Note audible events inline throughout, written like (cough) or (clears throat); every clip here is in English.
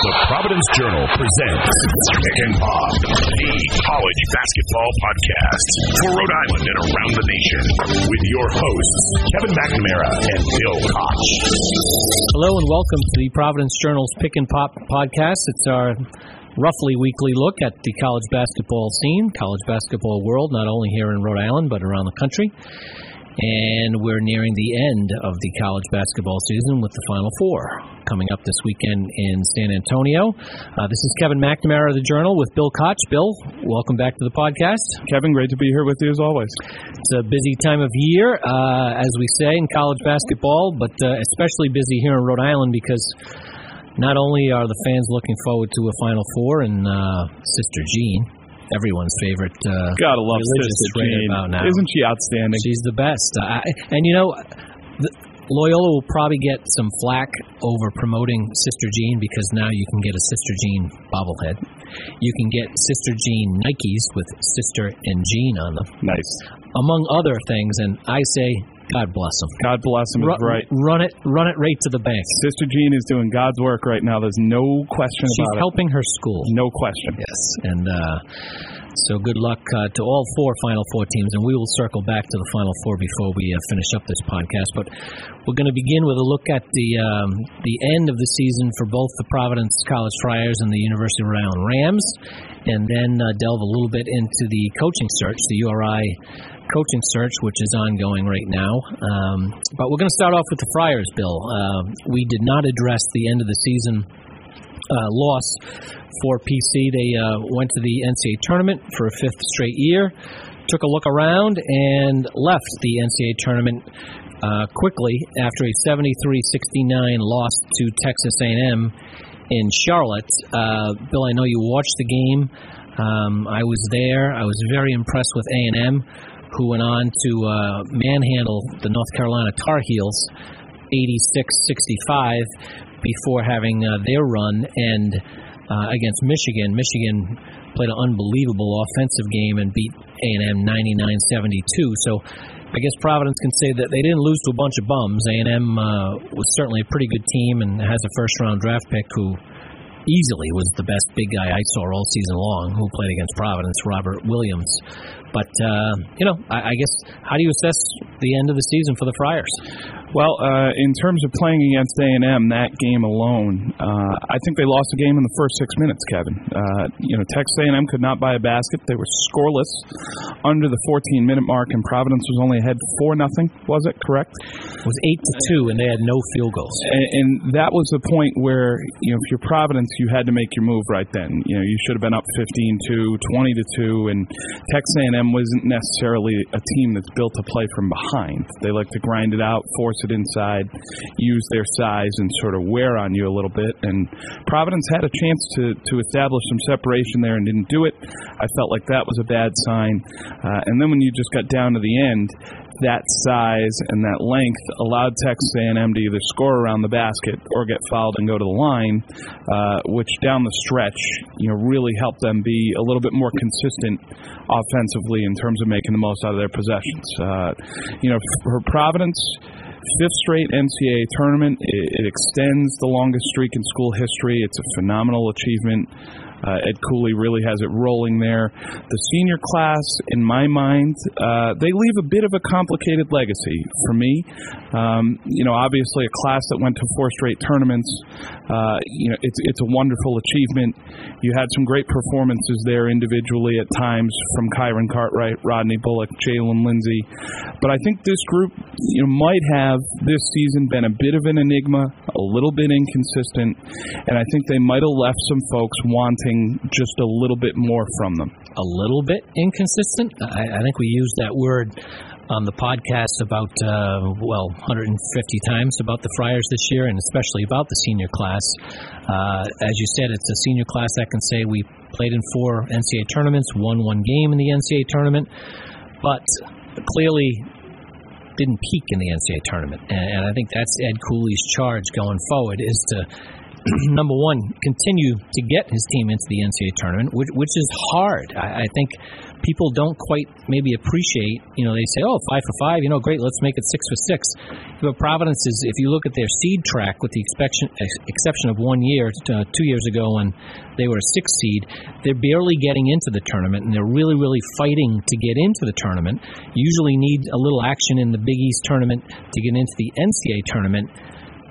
The Providence Journal presents Pick and Pop, the college basketball podcast for Rhode Island and around the nation, with your hosts Kevin McNamara and Bill Koch. Hello and welcome to the Providence Journal's Pick and Pop podcast. It's our roughly weekly look at the college basketball scene, college basketball world, not only here in Rhode Island but around the country. And we're nearing the end of the college basketball season with the Final Four coming up this weekend in San Antonio. Uh, this is Kevin McNamara of the Journal with Bill Koch. Bill, welcome back to the podcast. Kevin, great to be here with you as always. It's a busy time of year, uh, as we say, in college basketball, but uh, especially busy here in Rhode Island because not only are the fans looking forward to a Final Four and uh, Sister Jean, everyone's favorite. Uh, Gotta love Sister right Jean. Isn't she outstanding? She's the best. Uh, I, and you know, the, Loyola will probably get some flack over promoting Sister Jean because now you can get a Sister Jean bobblehead. You can get Sister Jean Nikes with Sister and Jean on them, nice. among other things. And I say, God bless them. God bless him. Run, right. run it, run it right to the bank. Sister Jean is doing God's work right now. There's no question She's about it. She's helping her school. No question. Yes, and uh, so good luck uh, to all four Final Four teams, and we will circle back to the Final Four before we uh, finish up this podcast. But we're going to begin with a look at the um, the end of the season for both the Providence College Friars and the University of Rhode Island Rams, and then uh, delve a little bit into the coaching search, the URI coaching search, which is ongoing right now. Um, but we're going to start off with the Friars, Bill. Uh, we did not address the end of the season uh, loss for PC. They uh, went to the NCAA tournament for a fifth straight year, took a look around, and left the NCAA tournament uh, quickly after a 73-69 loss to Texas A&M in Charlotte. Uh, Bill, I know you watched the game. Um, I was there. I was very impressed with A&M, who went on to uh, manhandle the North Carolina Tar Heels 86-65 before having uh, their run and uh, against Michigan. Michigan played an unbelievable offensive game and beat A&M 99-72. So I guess Providence can say that they didn't lose to a bunch of bums. A&M uh, was certainly a pretty good team and has a first-round draft pick who easily was the best big guy I saw all season long who played against Providence, Robert Williams. But, uh, you know, I, I guess, how do you assess the end of the season for the Friars? Well, uh, in terms of playing against A&M, that game alone, uh, I think they lost the game in the first six minutes, Kevin. Uh, you know, Texas A&M could not buy a basket. They were scoreless under the 14-minute mark, and Providence was only ahead 4 nothing. was it correct? It was 8 to 2, and they had no field goals. And, and that was the point where, you know, if you're Providence, you had to make your move right then. You know, you should have been up 15 to 20 to two, and Texas A&M wasn't necessarily a team that's built to play from behind. They like to grind it out, force it inside, use their size, and sort of wear on you a little bit. And Providence had a chance to, to establish some separation there and didn't do it. I felt like that was a bad sign. Uh, and then when you just got down to the end, that size and that length allowed Texas A&M to either score around the basket or get fouled and go to the line, uh, which down the stretch, you know, really helped them be a little bit more consistent offensively in terms of making the most out of their possessions. Uh, you know, for Providence, fifth straight NCAA tournament. It, it extends the longest streak in school history. It's a phenomenal achievement. Uh, Ed Cooley really has it rolling there. The senior class, in my mind, uh, they leave a bit of a complicated legacy for me. Um, you know, obviously a class that went to four straight tournaments. Uh, you know, it's it's a wonderful achievement. You had some great performances there individually at times from Kyron Cartwright, Rodney Bullock, Jalen Lindsey. But I think this group, you know, might have this season been a bit of an enigma, a little bit inconsistent, and I think they might have left some folks wanting just a little bit more from them. A little bit inconsistent? I, I think we used that word on the podcast about, uh, well, 150 times about the Friars this year, and especially about the senior class. Uh, as you said, it's a senior class that can say we played in four NCAA tournaments, won one game in the NCAA tournament, but clearly didn't peak in the NCAA tournament. And I think that's Ed Cooley's charge going forward is to (clears throat) number one, continue to get his team into the NCAA tournament, which, which is hard. I, I think people don't quite maybe appreciate. You know, they say, "Oh, five for five. You know, great. Let's make it six for six. But Providence is, if you look at their seed track, with the exception exception of one year, uh, two years ago when they were a six seed, they're barely getting into the tournament, and they're really, really fighting to get into the tournament. Usually need a little action in the Big East tournament to get into the NCAA tournament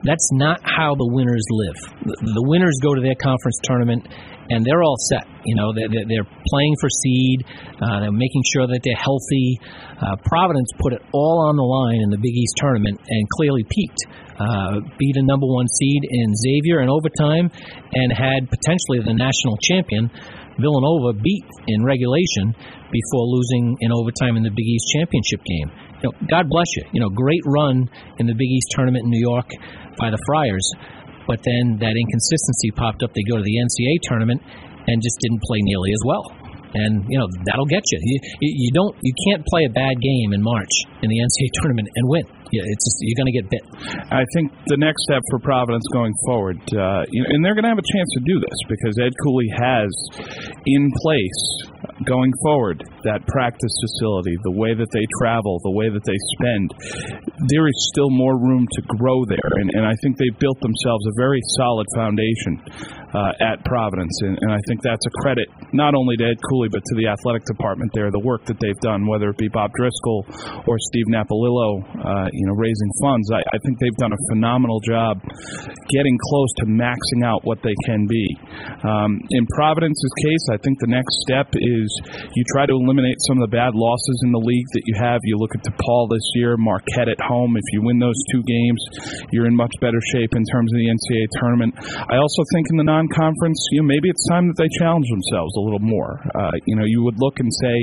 that's not how the winners live. The winners go to their conference tournament and they're all set. You know, they're, they're playing for seed, uh, they're making sure that they're healthy. Uh, Providence put it all on the line in the Big East tournament and clearly peaked. Uh, beat a number one seed in Xavier in overtime and had potentially the national champion Villanova beat in regulation before losing in overtime in the Big East championship game. You know, God bless you. You know, great run in the Big East tournament in New York by the Friars, but then that inconsistency popped up. They go to the NCAA tournament and just didn't play nearly as well. And you know that'll get you. You, you don't, you can't play a bad game in March in the (laughs) NCAA tournament and win. Yeah, it's just, you're going to get bit. I think the next step for Providence going forward, uh, and they're going to have a chance to do this because Ed Cooley has in place going forward that practice facility, the way that they travel, the way that they spend. There is still more room to grow there, and, and I think they've built themselves a very solid foundation uh, at Providence, and, and I think that's a credit not only to Ed Cooley but to the athletic department there, the work that they've done, whether it be Bob Driscoll or Steve Napolillo, uh, you know, raising funds. I, I think they've done a phenomenal job getting close to maxing out what they can be. Um, in Providence's case, I think the next step is you try to eliminate some of the bad losses in the league that you have. You look at DePaul this year, Marquette at home. If you win those two games, you're in much better shape in terms of the NCAA tournament. I also think in the non-conference, you know, maybe it's time that they challenge themselves a little more. Uh, you know, you would look and say,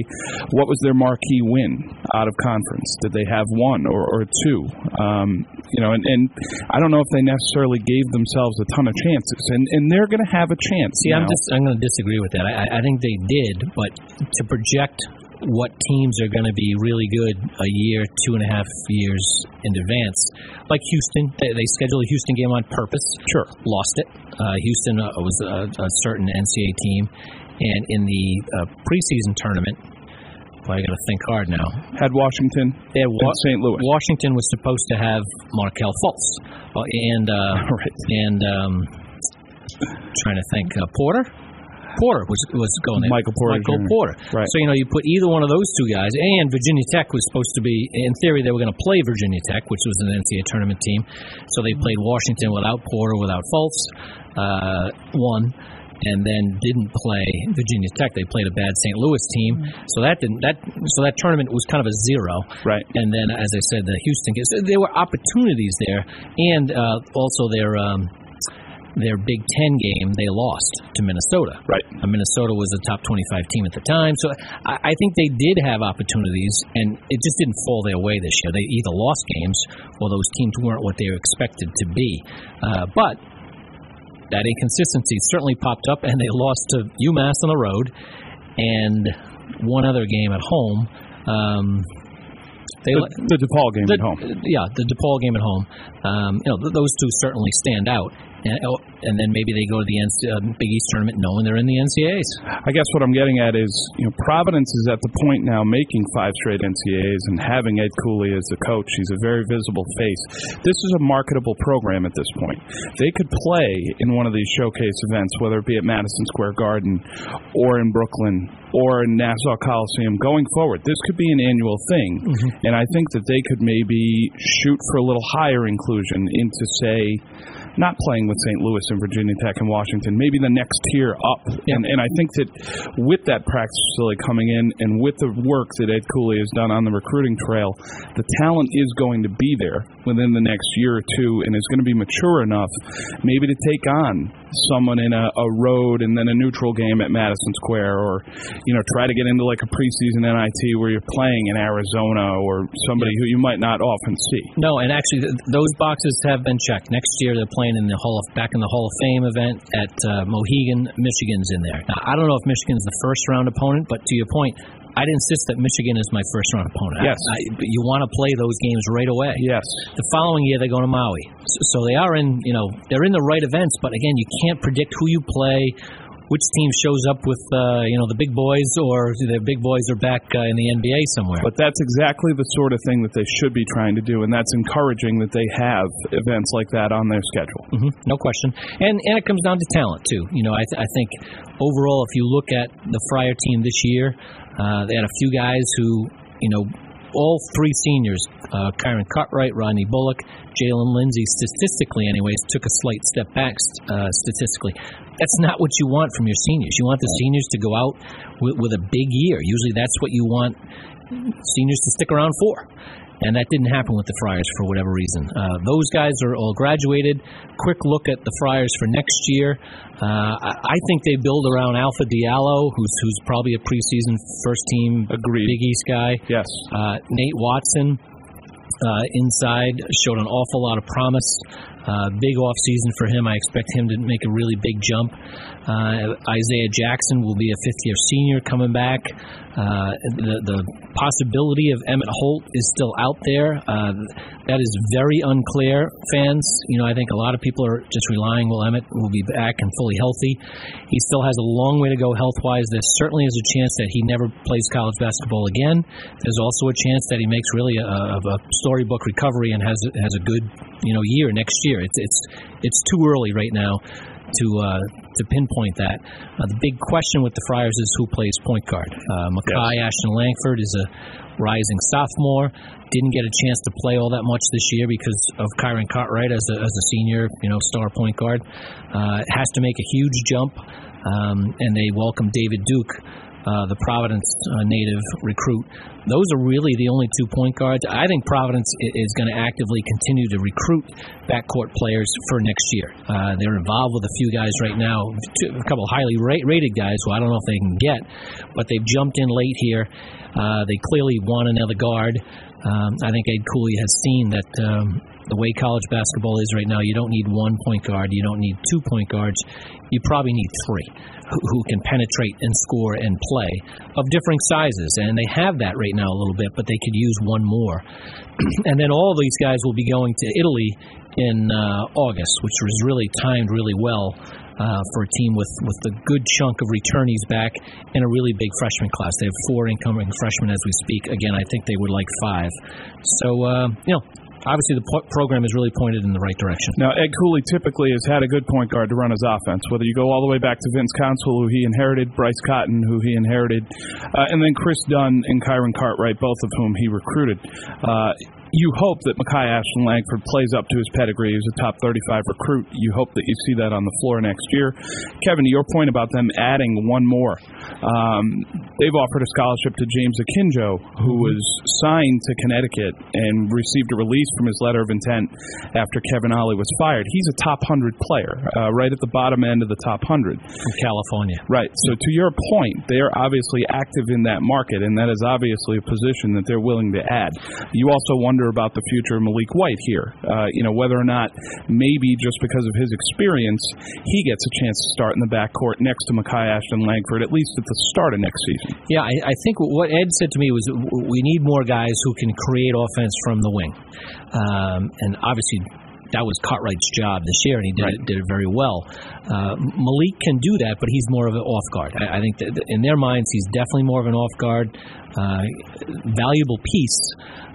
what was their marquee win out of conference? Did they have one or, or two? Um, you know, and, and I don't know if they necessarily gave themselves a ton of chances, and and they're going to have a chance. See, now. I'm just I'm going to disagree with that. I, I think they did, but to project what teams are going to be really good a year, two and a half years in advance. Like Houston, they, they scheduled a Houston game on purpose. Sure, lost it. Uh, Houston uh, was a, a, certain NCAA team, and in the uh, preseason tournament, I got to think hard now. Had Washington yeah, Wa- St. Louis. Washington was supposed to have Markelle Fultz, uh, and uh, (laughs) right. and um, trying to think uh, Porter. Porter was was going there. Michael Porter. Michael Jr. Porter. Right. So you know you put either one of those two guys, and Virginia Tech was supposed to be in theory they were going to play Virginia Tech, which was an NCAA tournament team. So they played Washington without Porter, without Fultz. Uh, one and then didn't play Virginia Tech. They played a bad St. Louis team, so that didn't that so that tournament was kind of a zero. Right. And then, as I said, the Houston there were opportunities there, and uh, also their. Um, their Big Ten game, they lost to Minnesota. Right. Uh, Minnesota was a top 25 team at the time. So I, I think they did have opportunities, and it just didn't fall their way this year. They either lost games or those teams weren't what they were expected to be. Uh, but that inconsistency certainly popped up, and they lost to UMass on the road and one other game at home. Um, they, the, the DePaul game the, at home. Yeah, the DePaul game at home. Um, you know, th- those two certainly stand out. And, oh, and then maybe they go to the NC, uh, Big East tournament knowing they're in the NCAAs. I guess what I'm getting at is, you know, Providence is at the point now making five straight NCAAs and having Ed Cooley as the coach. He's a very visible face. This is a marketable program at this point. They could play in one of these showcase events, whether it be at Madison Square Garden or in Brooklyn or in Nassau Coliseum going forward. This could be an annual thing. Mm-hmm. And I think that they could maybe shoot for a little higher inclusion into, say, not playing with St. Louis and Virginia Tech and Washington, maybe the next tier up. Yeah. And, and I think that with that practice facility coming in and with the work that Ed Cooley has done on the recruiting trail, the talent is going to be there. Within the next year or two and is going to be mature enough maybe to take on someone in a, a road and then a neutral game at Madison Square, or you know, try to get into like a preseason NIT where you're playing in Arizona or somebody who you might not often see. No, and actually, th- those boxes have been checked. Next year, they're playing in the Hall of back in the Hall of Fame event at uh, Mohegan. Michigan's in there. Now, I don't know if Michigan's the first round opponent, but to your point, I'd insist that Michigan is my first round opponent. Yes. I, you want to play those games right away. Yes. The following year, they go to Maui. So, so they are in, you know, they're in the right events, but again, you can't predict who you play, which team shows up with, uh, you know, the big boys, or the big boys are back uh, in the NBA somewhere. But that's exactly the sort of thing that they should be trying to do, and that's encouraging that they have events like that on their schedule. hmm no question. And and it comes down to talent too. You know, I, th- I think overall, if you look at the Friar team this year, uh, they had a few guys who, you know, all three seniors, uh, Kyron Cartwright, Rodney Bullock, Jalen Lindsey, statistically, anyways, took a slight step back uh, statistically. That's not what you want from your seniors. You want the seniors to go out with, with a big year. Usually, that's what you want seniors to stick around for. And that didn't happen with the Friars for whatever reason. Uh, those guys are all graduated. Quick look at the Friars for next year. Uh, I, I think they build around Alpha Diallo, who's who's probably a preseason first team Agreed. Big East guy. Yes. Uh, Nate Watson uh, inside showed an awful lot of promise. Uh, big off season for him. I expect him to make a really big jump. Uh, Isaiah Jackson will be a fifth year senior coming back. Uh, the, the possibility of Emmitt Holt is still out there. Uh, that is very unclear, fans. You know, I think a lot of people are just relying, well, Emmett will be back and fully healthy. He still has a long way to go health wise. There certainly is a chance that he never plays college basketball again. There's also a chance that he makes really a, a, a storybook recovery and has has a good you know year next year. It's it's it's too early right now to uh, to pinpoint that. Uh, the big question with the Friars is who plays point guard. Uh, Makai Ashton Langford is a rising sophomore. Didn't get a chance to play all that much this year because of Kyron Cartwright as a, as a senior, you know, star point guard. Uh, has to make a huge jump, um, and they welcome David Duke uh, the Providence uh, native recruit. Those are really the only two point guards. I think Providence is going to actively continue to recruit backcourt players for next year. Uh, they're involved with a few guys right now, a couple highly ra- rated guys who I don't know if they can get, but they've jumped in late here. Uh, they clearly want another guard. Um, I think Ed Cooley has seen that um, the way college basketball is right now, you don't need one point guard, you don't need two point guards, you probably need three who, can penetrate and score and play of differing sizes. And they have that right now a little bit, but they could use one more. (clears throat) and then all these guys will be going to Italy in uh, August, which was really timed really well. Uh, for a team with, with a good chunk of returnees back and a really big freshman class. They have four incoming freshmen as we speak. Again, I think they would like five. So, uh, you know, obviously the po- program is really pointed in the right direction. Now, Ed Cooley typically has had a good point guard to run his offense, whether you go all the way back to Vince Council, who he inherited, Bryce Cotton, who he inherited, uh, and then Kris Dunn and Kyron Cartwright, both of whom he recruited. Uh, you hope that Makai Ashton Langford plays up to his pedigree. He's a top 35 recruit. You hope that you see that on the floor next year. Kevin, to your point about them adding one more, um, they've offered a scholarship to James Akinjo, who was signed to Connecticut and received a release from his letter of intent after Kevin Ollie was fired. He's a top 100 player, uh, right at the bottom end of the top 100. From California. Right. So to your point, they are obviously active in that market, and that is obviously a position that they're willing to add. You also wonder about the future of Maliek White here. Uh, you know whether or not maybe just because of his experience, he gets a chance to start in the backcourt next to Makai Ashton Langford at least at the start of next season. Yeah, I, I think what Ed said to me was we need more guys who can create offense from the wing, um, and obviously that was Cartwright's job this year, and he did, it, did it very well. Uh, Maliek can do that, but he's more of an off guard. I, I think that in their minds, he's definitely more of an off guard, uh, valuable piece.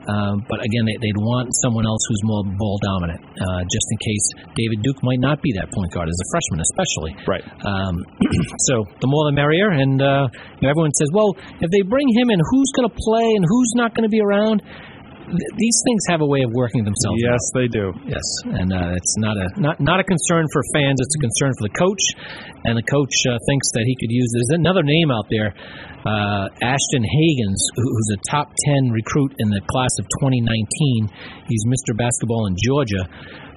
Um, but again, they, they'd want someone else who's more ball dominant, uh, just in case David Duke might not be that point guard as a freshman, especially. Right. Um, (clears throat) so the more the merrier. And uh, you know, everyone says, well, if they bring him in, who's going to play and who's not going to be around? Th- these things have a way of working themselves. Yes, out. they do. Yes, and uh, it's not a not not a concern for fans. It's a concern for the coach, and the coach uh, thinks that he could use. There's another name out there, uh, Ashton Hagans, who's a top ten recruit in the class of 2019. He's Mr. Basketball in Georgia.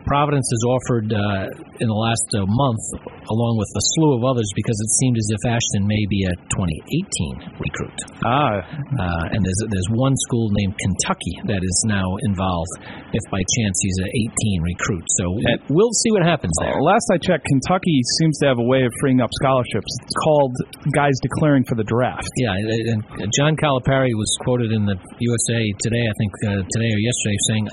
Providence has offered uh, in the last uh, month, along with a slew of others, because it seemed as if Ashton may be a 2018 recruit. Ah, Uh, and there's there's one school named Kentucky that is now involved. If by chance he's an 18 recruit, so we'll see what happens there. Last I checked, Kentucky seems to have a way of freeing up scholarships. It's called guys declaring for the draft. Yeah, and and John Calipari was quoted in the USA Today, I think uh, today or yesterday, saying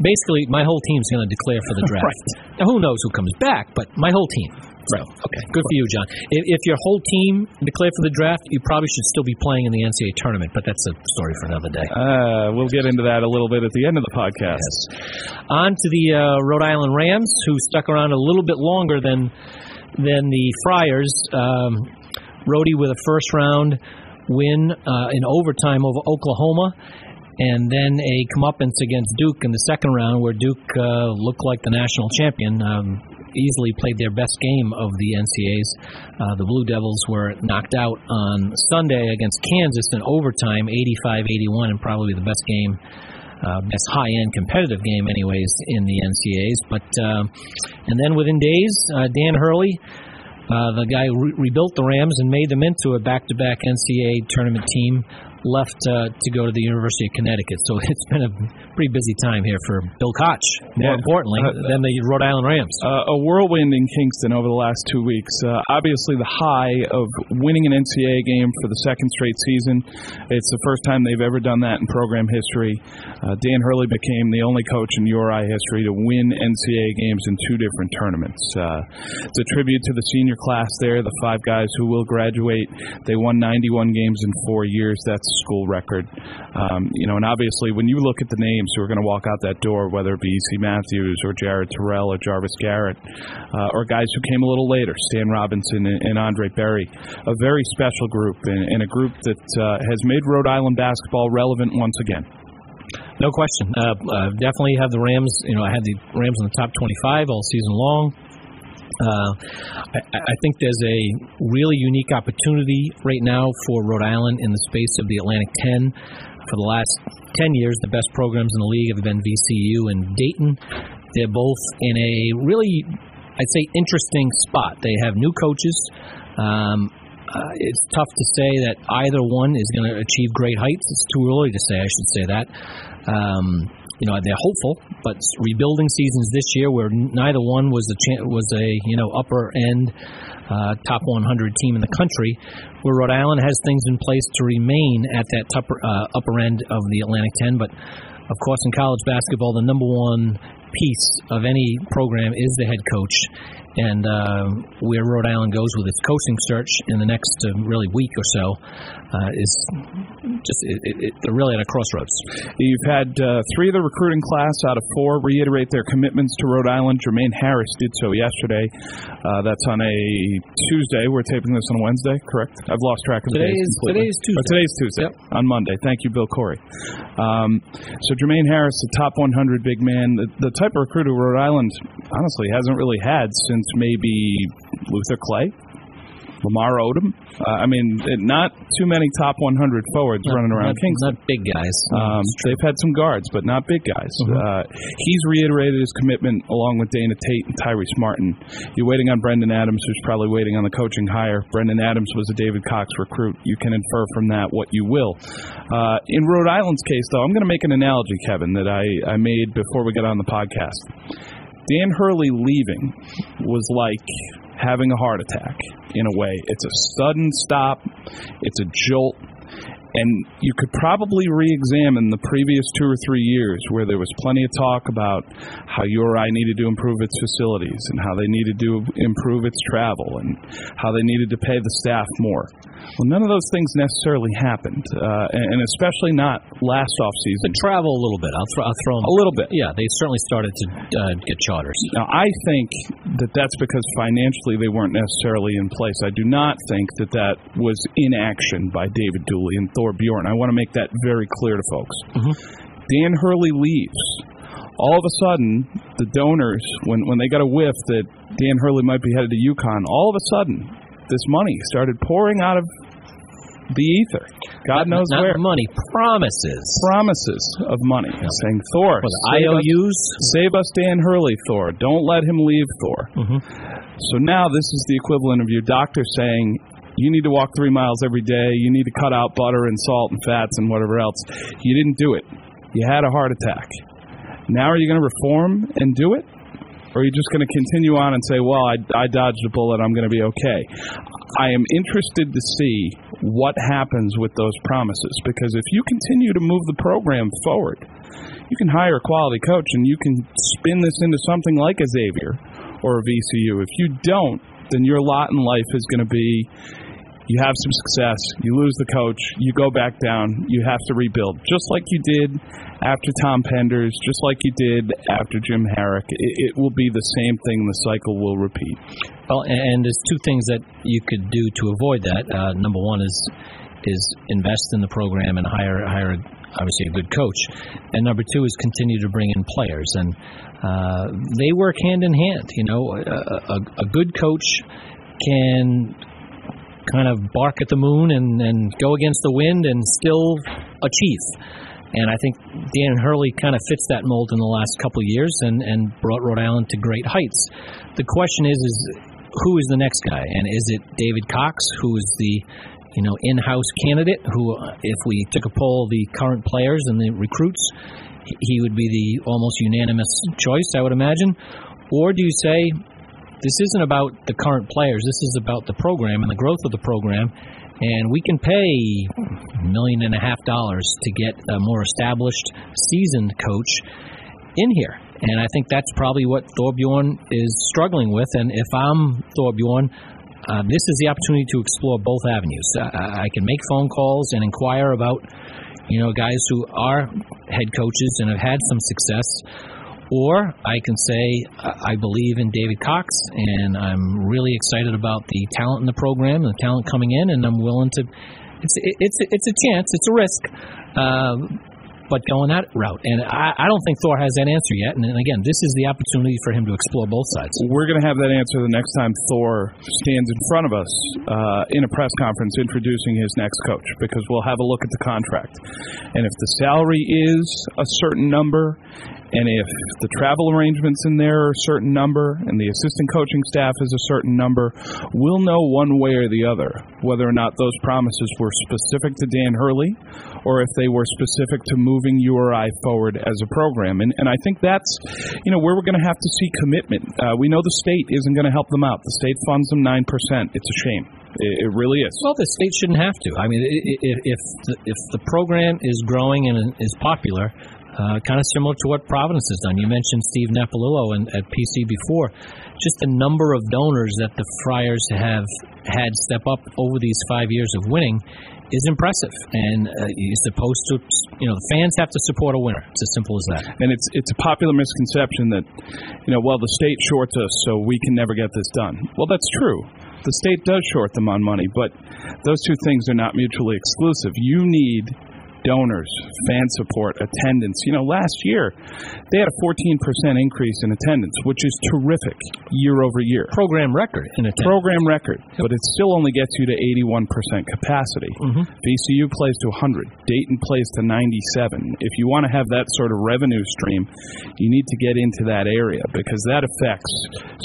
basically my whole team's going to declare for the (laughs) draft. Now who knows who comes back, but my whole team. So okay, good for you, John. If, if your whole team declared for the draft, you probably should still be playing in the NCAA tournament, but that's a story for another day. Uh, we'll get into that a little bit at the end of the podcast. On to the uh, Rhode Island Rams, who stuck around a little bit longer than than the Friars. Um, Rhodey with a first round win uh, in overtime over Oklahoma, and then a comeuppance against Duke in the second round, where Duke uh, looked like the national champion. Um, easily played their best game of the NCAAs. Uh, the Blue Devils were knocked out on Sunday against Kansas in overtime, 85-81, and probably the best game uh, best high-end competitive game, anyways, in the NCAAs. But uh, and then within days, uh, Dan Hurley, uh, the guy re- rebuilt the Rams and made them into a back-to-back NCAA tournament team, left uh, to go to the University of Connecticut. So (laughs) it's been a pretty busy time here for Bill Koch. More Yeah. importantly, Uh, than the Rhode Island Rams. Uh, a whirlwind in Kingston over the last two weeks. Uh, obviously, the high of winning an NCAA game for the second straight season. It's the first time they've ever done that in program history. Uh, Dan Hurley became the only coach in URI history to win NCAA games in two different tournaments. Uh, it's a tribute to the senior class there, the five guys who will graduate. They won 91 games in four years. That's school record. Um, you know, and obviously, when you look at the names who are going to walk out that door, whether it be E.C. Matthews or Jared Terrell or Jarvis Garrett, uh, or guys who came a little later, Stan Robinson and, and Andre Berry, a very special group and, and a group that uh, has made Rhode Island basketball relevant once again. No question. Uh, uh, definitely have the Rams. You know, I had the Rams in the top 25 all season long. Uh, I, I think there's a really unique opportunity right now for Rhode Island in the space of the Atlantic 10. For the last 10 years, the best programs in the league have been VCU and Dayton. They're both in a really, I'd say, interesting spot. They have new coaches. Um, uh, it's tough to say that either one is going to achieve great heights. It's too early to say. I should say that. Um, you know they're hopeful, but rebuilding seasons this year where neither one was a was a you know upper end uh, top 100 team in the country, where Rhode Island has things in place to remain at that upper uh, upper end of the Atlantic 10. But of course, in college basketball, the number one piece of any program is the head coach, and uh, where Rhode Island goes with its coaching search in the next uh, really week or so uh, is just it, it, they're really at a crossroads. You've had uh, three of the recruiting class out of four reiterate their commitments to Rhode Island. Jermaine Harris did so yesterday. Uh, that's on a Tuesday. We're taping this on Wednesday, correct? I've lost track of the Today days is- today is Tuesday. Oh, today's Tuesday. On Monday. Thank you, Bill Corey. Um, so Jermaine Harris, the top 100 big man, the, the type of recruiter Rhode Island honestly hasn't really had since maybe Luther Clay. Lamar Odom. Uh, I mean, it, not too many top 100 forwards running around not, Kingston. Not big guys. Um, they've had some guards, but not big guys. Uh, he's reiterated his commitment along with Dana Tate and Tyrese Martin. You're waiting on Brendan Adams, who's probably waiting on the coaching hire. Brendan Adams was a David Cox recruit. You can infer from that what you will. Uh, in Rhode Island's case, though, I'm going to make an analogy, Kevin, that I, I made before we got on the podcast. Dan Hurley leaving was like having a heart attack in a way. It's a sudden stop, it's a jolt, and you could probably re examine the previous two or three years where there was plenty of talk about how URI needed to improve its facilities and how they needed to improve its travel and how they needed to pay the staff more. Well, none of those things necessarily happened, uh, and and especially not last off season. travel a little bit. I'll, throw I'll throw them A little bit. Yeah, they certainly started to uh, get charters. Now, I think that that's because financially they weren't necessarily in place. I do not think that that was inaction by David Dooley and Thorr Bjorn. I want to make that very clear to folks. Dan Hurley leaves. All of a sudden, the donors, when, when they got a whiff that Dan Hurley might be headed to UConn, all of a sudden, this money started pouring out of the ether. God knows not where. money, promises. Promises of money, saying Thorr, save us- Save us, Dan Hurley, Thorr. Don't let him leave, Thorr. Mm-hmm. So now this is the equivalent of your doctor saying, you need to walk three miles every day. You need to cut out butter and salt and fats and whatever else. You didn't do it. You had a heart attack. Now are you going to reform and do it? Or are you just going to continue on and say, well, I, I dodged a bullet. I'm going to be okay? I am interested to see what happens with those promises because if you continue to move the program forward, you can hire a quality coach and you can spin this into something like a Xavier or a VCU. If you don't, then your lot in life is going to be you have some success, you lose the coach, you go back down, you have to rebuild, just like you did after Tom Penders, just like you did after Jim Harrick. It, it will be the same thing. The cycle will repeat. Well, and there's two things that you could do to avoid that. Uh, number one is is invest in the program and hire hire obviously a good coach, and number two is continue to bring in players, and uh, they work hand in hand. You know, a, a, a good coach can kind of bark at the moon and, and go against the wind and still achieve. And I think Dan Hurley kind of fits that mold in the last couple of years and, and brought Rhode Island to great heights. The question is, is who is the next guy? And is it David Cox, who is the you know in-house candidate? Who, uh, if we took a poll of the current players and the recruits, he- he would be the almost unanimous choice, I would imagine. Or do you say this isn't about the current players. This is about the program and the growth of the program. And we can pay a million and a half dollars to get a more established, seasoned coach in here. And I think that's probably what Thorr Bjorn is struggling with. And if I'm Thorr Bjorn, uh, this is the opportunity to explore both avenues. Uh, I can make phone calls and inquire about, you know, guys who are head coaches and have had some success, or I can say I believe in David Cox, and I'm really excited about the talent in the program the talent coming in, and I'm willing to. It's it's it's a chance, it's a risk, um, but going that route, and I, I don't think Thorr has that answer yet. And, and again, this is the opportunity for him to explore both sides. We're going to have that answer the next time Thorr stands in front of us uh, in a press conference introducing his next coach because we'll have a look at the contract. And if the salary is a certain number, and if the travel arrangements in there are a certain number, and the assistant coaching staff is a certain number, we'll know one way or the other whether or not those promises were specific to Dan Hurley or if they were specific to moving URI forward as a program. And, and I think that's, you know, where we're going to have to see commitment. Uh, we know the state isn't going to help them out. The state funds them 9%. It's a shame. It, really is. Well, the state shouldn't have to. I mean, if the, if the program is growing and is popular, uh, kind of similar to what Providence has done. You mentioned Steve Napolillo and, at PC before. Just the number of donors that the Friars have had step up over these five years of winning is impressive. And uh, you're supposed to, you know, the fans have to support a winner. It's as simple as that. And it's it's a popular misconception that, you know, well, the state shorts us, so we can never get this done. Well, that's true. The state does short them on money, but those two things are not mutually exclusive. You need donors, fan support, attendance. You know, last year they had a 14% increase in attendance, which is terrific year over year. Program record in attendance. Program record, but it still only gets you to 81% capacity. VCU plays to 100, Dayton plays to 97. If you want to have that sort of revenue stream, you need to get into that area because that affects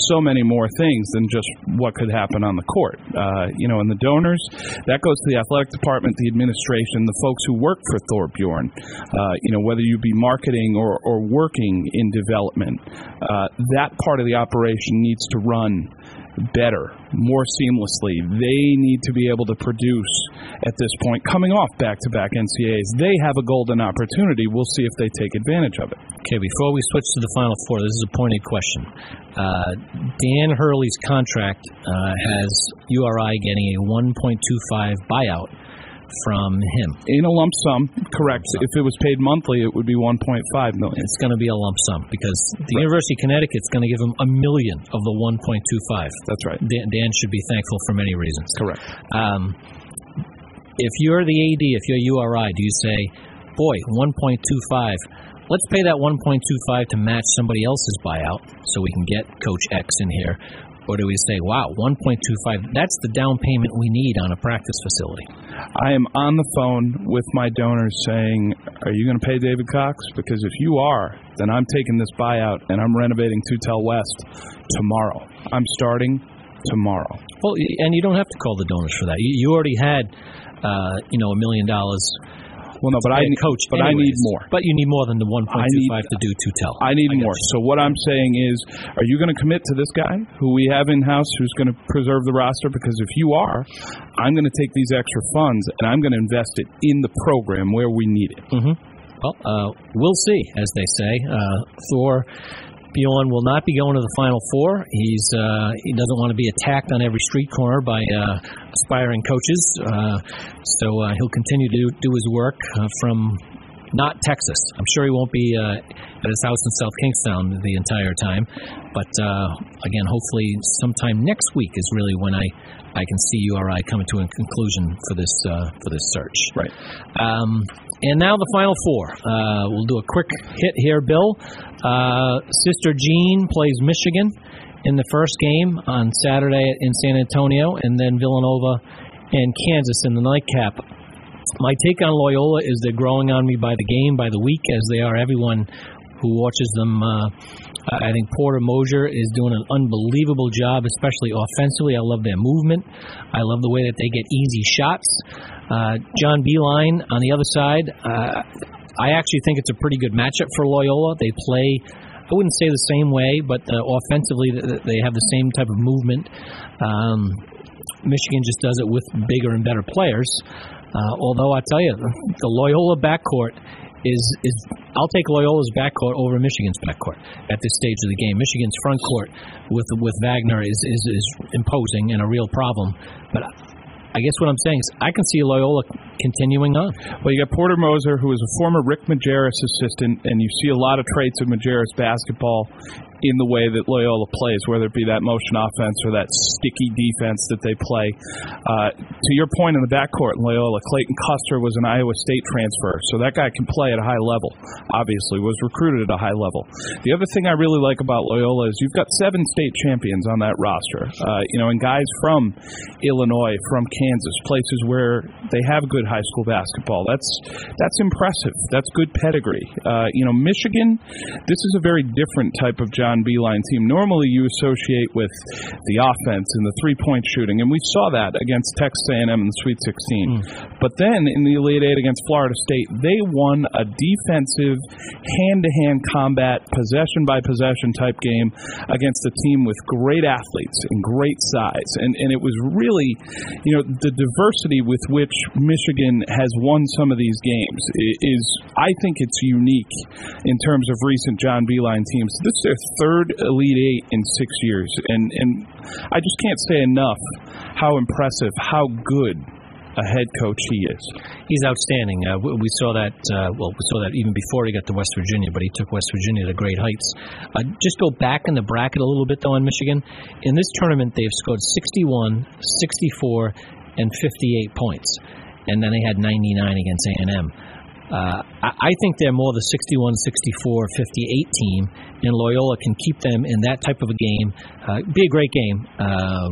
so many more things than just what could happen on the court. Uh, you know, and the donors, that goes to the athletic department, the administration, the folks who work for Thorr Bjorn. Uh, you know, whether you be marketing or, or working in development, uh, that part of the operation needs to run better, more seamlessly. They need to be able to produce at this point, coming off back to back NCAs. They have a golden opportunity. We'll see if they take advantage of it. Okay, before we switch to the Final Four, this is a pointed question. Uh, Dan Hurley's contract uh, has URI getting a 1.25 buyout from him. In a lump sum, correct. If it was paid monthly, it would be 1.5 million. It's going to be a lump sum because the University of Connecticut's going to give him a million of the 1.25. That's right. Dan, Dan should be thankful for many reasons. Correct. Um, if you're the AD, if you're URI, do you say boy, 1.25. Let's pay that 1.25 to match somebody else's buyout so we can get Coach X in here. Or do we say, wow, 1.25, that's the down payment we need on a practice facility? I am on the phone with my donors saying, Are you going to pay David Cox? Because if you are, then I'm taking this buyout and I'm renovating Tootell West tomorrow. I'm starting tomorrow. Well, and you don't have to call the donors for that. You, you already had, uh, you know, a million dollars. Well, no, but I need, coach, but I need more. But you need more than the 1.25 I need- to do Tootell. I need get more. you. So what I'm saying is, are you going to commit to this guy who we have in house, who's going to preserve the roster? Because if you are, I'm going to take these extra funds and I'm going to invest it in the program where we need it. Well, uh, we'll see, as they say. Uh, Thorr Bjorn will not be going to the Final Four. He's uh, he doesn't want to be attacked on every street corner by uh, aspiring coaches, uh, so uh, he'll continue to do his work uh, from not Texas. I'm sure he won't be uh, at his house in South Kingstown the entire time, but uh, again, hopefully, sometime next week is really when I. I can see URI coming to a conclusion for this uh, for this search. Right. Um, and now the final four. Uh, we'll do a quick hit here, Bill. Uh, Sister Jean plays Michigan in the first game on Saturday in San Antonio, and then Villanova and Kansas in the nightcap. My take on Loyola is they're growing on me by the game, by the week, as they are everyone who watches them. Uh, I think Porter Moser is doing an unbelievable job, especially offensively. I love their movement. I love the way that they get easy shots. Uh, John Beilein on the other side. Uh, I actually think it's a pretty good matchup for Loyola. They play. I wouldn't say the same way, but uh, offensively they have the same type of movement. Um, Michigan just does it with bigger and better players. Uh, although I tell you, the Loyola backcourt is is I'll take Loyola's backcourt over Michigan's backcourt at this stage of the game. Michigan's front court with with Wagner is is, is imposing and a real problem. But I guess what I'm saying is I can see Loyola continuing on. Well, you got Porter Moser, who is a former Rick Majerus assistant, and you see a lot of traits of Majerus basketball in the way that Loyola plays, whether it be that motion offense or that sticky defense that they play. Uh, to your point in the backcourt in Loyola, Clayton Custer was an Iowa State transfer, so that guy can play at a high level. Obviously, was recruited at a high level. The other thing I really like about Loyola is you've got seven state champions on that roster. Uh, you know, and guys from Illinois, from Kansas, places where they have good high school basketball. That's that's impressive. That's good pedigree. Uh, you know, Michigan. This is a very different type of John Beilein team. Normally, you associate with the offense and the three-point shooting, and we saw that against Texas A&M in the Sweet 16. Hmm. But then in the Elite Eight against Florida State, they won a defensive, hand-to-hand combat, possession-by-possession type game against a team with great athletes and great size, and and it was really, you know, the diversity with which Michigan has won some of these games is, I think, it's unique in terms of recent John Beilein teams. This is their third Elite Eight in six years, and and I just can't say enough how impressive, how good a head coach he is. He's outstanding. Uh, we, saw that. Uh, well, we saw that even before he got to West Virginia, but he took West Virginia to great heights. Uh, just go back in the bracket a little bit, though, on Michigan. In this tournament, they've scored 61, 64, and 58 points, and then they had 99 against A&M. Uh, I think they're more the 61, 64, 58 team, and Loyola can keep them in that type of a game. Uh, be a great game. Uh,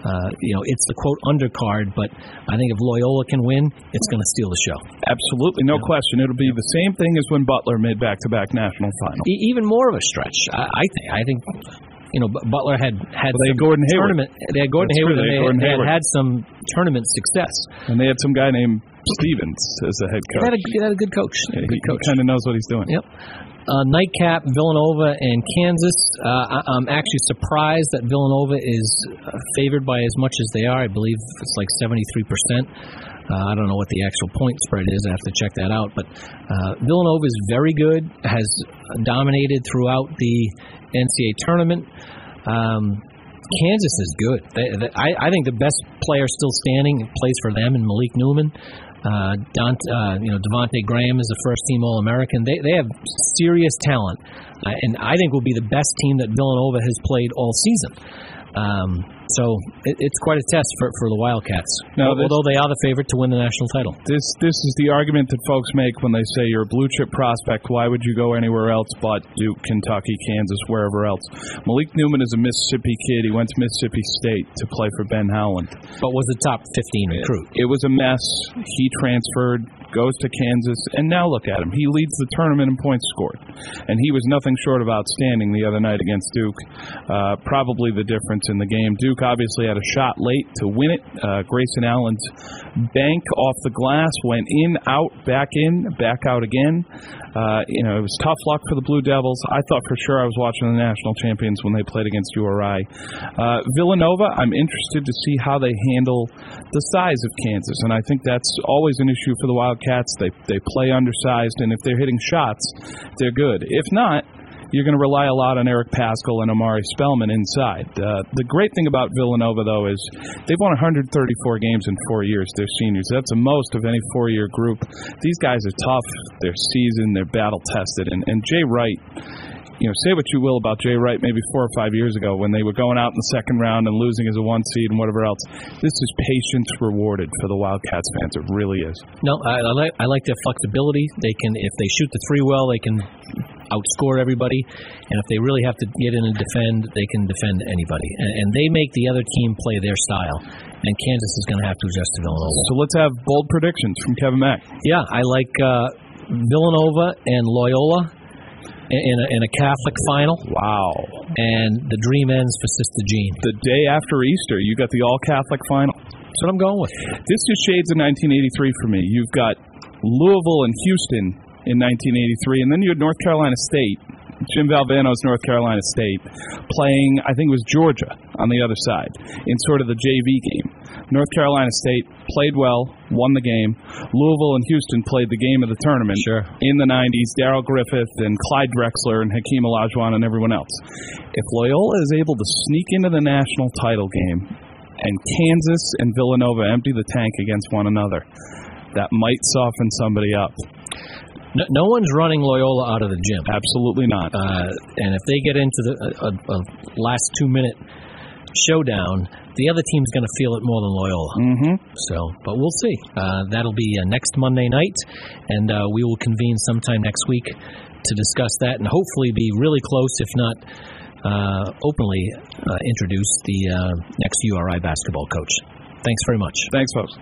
uh, you know, it's the quote undercard, but I think if Loyola can win, it's going to steal the show. Absolutely, no question. It'll be the same thing as when Butler made back-to-back national finals. E- even more of a stretch, I, I think. I think. You know, Butler had had Well, they some had Gordon Hayward. tournament. They had Gordon That's Hayward, true, they they, had Gordon they had Hayward. had some tournament success. And they had some guy named Stevens as the head coach. had a, they had a good coach. Yeah, good he coach. kind of knows what he's doing. Yep. Uh, nightcap, Villanova and Kansas. Uh, I, I'm actually surprised that Villanova is uh, favored by as much as they are. I believe it's like 73%. Uh, I don't know what the actual point spread is. I have to check that out. But uh, Villanova is very good, has dominated throughout the NCAA tournament. Um, Kansas is good. They, they, I, I think the best player still standing plays for them and Malik Newman. Uh, Dante, uh, you know, Devonte Graham is the first team All American. They they have serious talent, uh, and I think will be the best team that Villanova has played all season. Um, So it, it's quite a test for, for the Wildcats. No, this- although they are the favorite to win the national title. This this is the argument that folks make when they say you're a blue chip prospect. Why would you go anywhere else but Duke, Kentucky, Kansas, wherever else? Malik Newman is a Mississippi kid. He went to Mississippi State to play for Ben Howland. But was the top 15 recruit. It was a mess. He transferred, goes to Kansas, and now look at him. He leads the tournament in points scored, and he was nothing short of outstanding the other night against Duke. Uh, probably the difference in the game. Duke obviously had a shot late to win it. Uh, Grayson Allen's bank off the glass went in, out, back in, back out again. Uh, you know, it was tough luck for the Blue Devils. I thought for sure I was watching the national champions when they played against URI. Uh, Villanova, I'm interested to see how they handle the size of Kansas, and I think that's always an issue for the Wildcats. They they play undersized, and if they're hitting shots, they're good. If not, you're going to rely a lot on Eric Paschall and Omari Spellman inside. Uh, the great thing about Villanova, though, is they've won 134 games in four years. They're seniors. That's the most of any four-year group. These guys are tough. They're seasoned. They're battle-tested. And, and Jay Wright, you know, say what you will about Jay Wright maybe four or five years ago when they were going out in the second round and losing as a one seed and whatever else. This is patience rewarded for the Wildcats fans. It really is. No, I, I like I like their flexibility. They can if they shoot the three well, they can outscore everybody, and if they really have to get in and defend, they can defend anybody. And, and they make the other team play their style. And Kansas is going to have to adjust to Villanova. So let's have bold predictions from Kevin Mack. Yeah, I like uh, Villanova and Loyola in a, in a Catholic final, Wow. and the dream ends for Sister Jean. The day after Easter, you got the all Catholic final. That's what I'm going with. This is shades of 1983 for me. You've got Louisville and Houston in 1983, and then you had North Carolina State, Jim Valvano's North Carolina State, playing, I think it was Georgia on the other side, in sort of the JV game. North Carolina State played well, won the game. Louisville and Houston played the game of the tournament Sure. in the 90s. Darrell Griffith and Clyde Drexler and Hakeem Olajuwon and everyone else. If Loyola is able to sneak into the national title game and Kansas and Villanova empty the tank against one another, that might soften somebody up. No, no one's running Loyola out of the gym. Absolutely not. Uh, and if they get into the a, a, a last two minute showdown, the other team's going to feel it more than Loyola. Mm-hmm. So, but we'll see. Uh, that'll be uh, next Monday night, and uh, we will convene sometime next week to discuss that, and hopefully be really close, if not uh, openly, uh, introduce the uh, next URI basketball coach. Thanks very much. Thanks, folks.